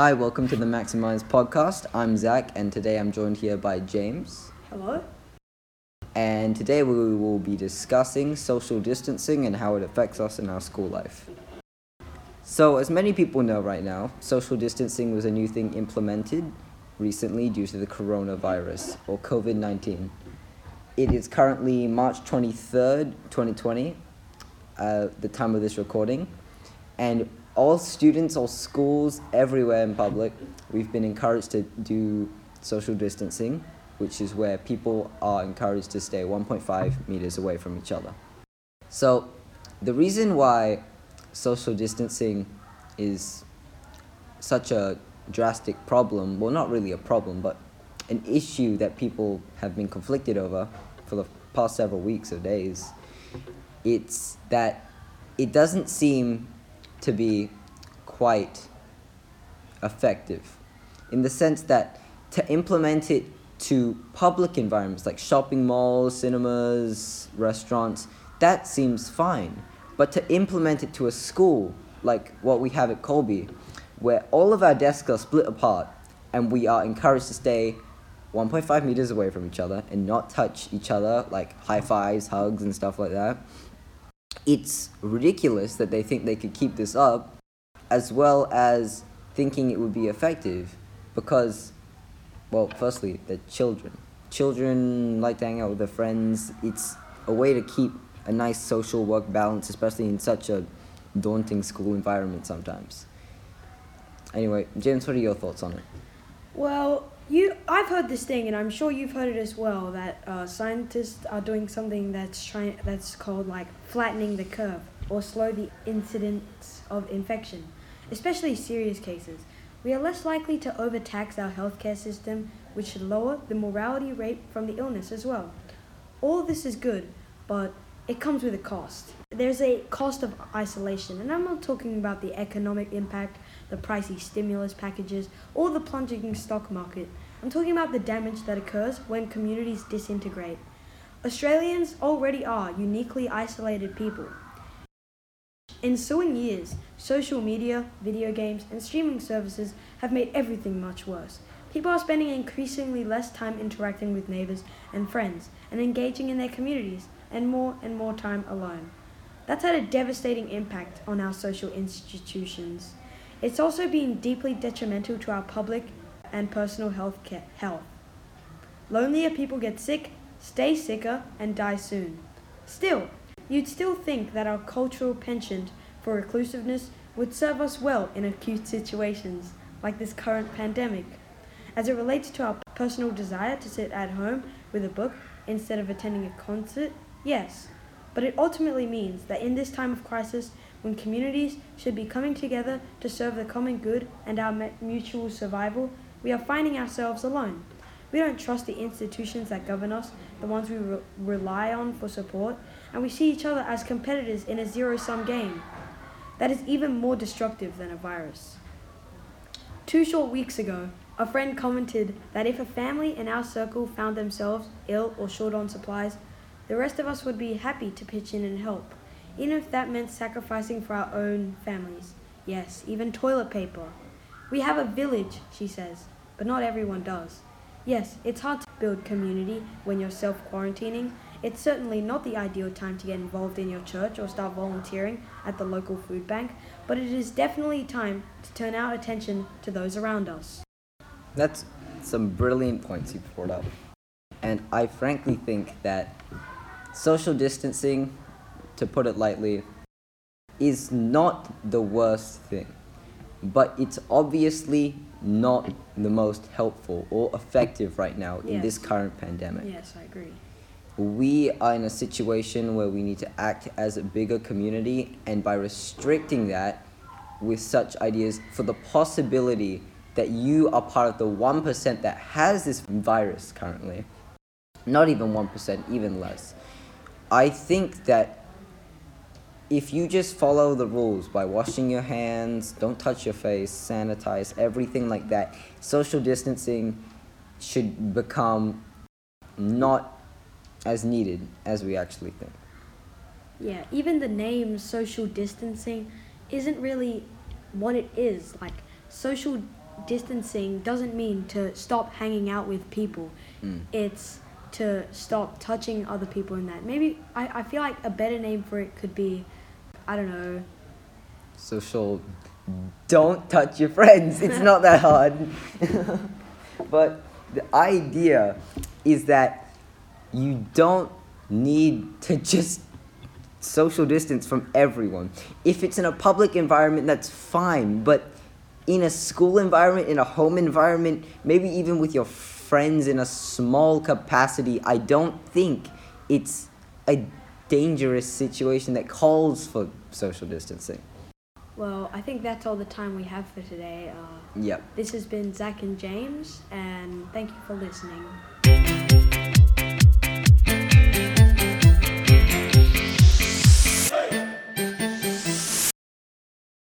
Hi, welcome to the Maximize podcast. I'm Zach, and today I'm joined here by James. Hello? And today we will be discussing social distancing and how it affects us in our school life. So, as many people know right now, social distancing was a new thing implemented recently due to the coronavirus or COVID 19. It is currently March 23rd, 2020, uh, the time of this recording, and all students, all schools, everywhere in public, we've been encouraged to do social distancing, which is where people are encouraged to stay 1.5 meters away from each other. So, the reason why social distancing is such a drastic problem, well, not really a problem, but an issue that people have been conflicted over for the past several weeks or days, it's that it doesn't seem to be quite effective in the sense that to implement it to public environments like shopping malls, cinemas, restaurants, that seems fine. But to implement it to a school like what we have at Colby, where all of our desks are split apart and we are encouraged to stay 1.5 meters away from each other and not touch each other, like high fives, hugs, and stuff like that. It's ridiculous that they think they could keep this up, as well as thinking it would be effective because, well, firstly, they're children. Children like to hang out with their friends. It's a way to keep a nice social work balance, especially in such a daunting school environment sometimes. Anyway, James, what are your thoughts on it? Well, you, I've heard this thing, and I'm sure you've heard it as well. That uh, scientists are doing something that's trying, that's called like flattening the curve or slow the incidence of infection, especially serious cases. We are less likely to overtax our healthcare system, which should lower the mortality rate from the illness as well. All this is good, but it comes with a cost. There's a cost of isolation, and I'm not talking about the economic impact, the pricey stimulus packages, or the plunging stock market. I'm talking about the damage that occurs when communities disintegrate. Australians already are uniquely isolated people. In ensuing years, social media, video games, and streaming services have made everything much worse. People are spending increasingly less time interacting with neighbors and friends and engaging in their communities and more and more time alone. That's had a devastating impact on our social institutions. It's also been deeply detrimental to our public and personal health. Care, health. Lonelier people get sick, stay sicker, and die soon. Still, you'd still think that our cultural penchant for reclusiveness would serve us well in acute situations like this current pandemic. As it relates to our personal desire to sit at home with a book instead of attending a concert, yes. But it ultimately means that in this time of crisis, when communities should be coming together to serve the common good and our mutual survival, we are finding ourselves alone. We don't trust the institutions that govern us, the ones we re- rely on for support, and we see each other as competitors in a zero sum game. That is even more destructive than a virus. Two short weeks ago, a friend commented that if a family in our circle found themselves ill or short on supplies, the rest of us would be happy to pitch in and help, even if that meant sacrificing for our own families. Yes, even toilet paper. We have a village, she says, but not everyone does. Yes, it's hard to build community when you're self quarantining. It's certainly not the ideal time to get involved in your church or start volunteering at the local food bank, but it is definitely time to turn our attention to those around us. That's some brilliant points you brought up. And I frankly think that social distancing, to put it lightly, is not the worst thing. But it's obviously not the most helpful or effective right now in this current pandemic. Yes, I agree. we are in a situation where we need to act as a bigger community and by restricting that with such ideas for the possibility that you are part of the 1% that has this virus currently not even 1% even less i think that if you just follow the rules by washing your hands don't touch your face sanitize everything like that social distancing should become not as needed as we actually think. Yeah, even the name social distancing isn't really what it is. Like, social distancing doesn't mean to stop hanging out with people. Mm. It's to stop touching other people in that. Maybe I, I feel like a better name for it could be I don't know. Social. Don't touch your friends. It's not that hard. but the idea is that you don't need to just social distance from everyone. If it's in a public environment, that's fine. But in a school environment, in a home environment, maybe even with your friends in a small capacity, I don't think it's a dangerous situation that calls for social distancing. Well, I think that's all the time we have for today. Uh, Yep. this has been Zach and James, and thank you for listening.